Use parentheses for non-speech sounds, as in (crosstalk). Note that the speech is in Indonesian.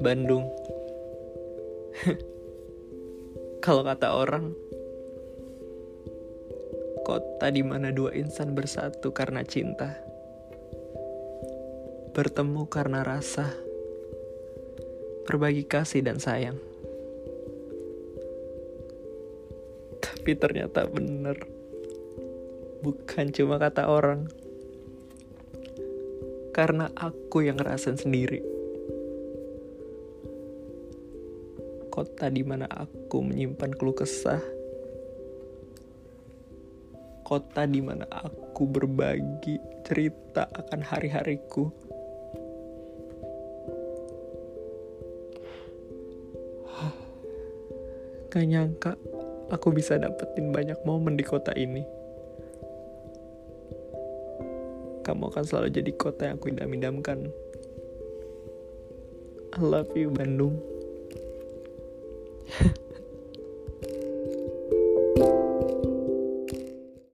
Bandung. Kalau kata orang, kota di mana dua insan bersatu karena cinta, bertemu karena rasa, berbagi kasih dan sayang. Tapi ternyata benar, bukan cuma kata orang, karena aku yang ngerasain sendiri. kota di mana aku menyimpan keluh kesah. Kota di mana aku berbagi cerita akan hari-hariku. Gak nyangka aku bisa dapetin banyak momen di kota ini. Kamu akan selalu jadi kota yang aku idam-idamkan. I love you, Bandung. (laughs)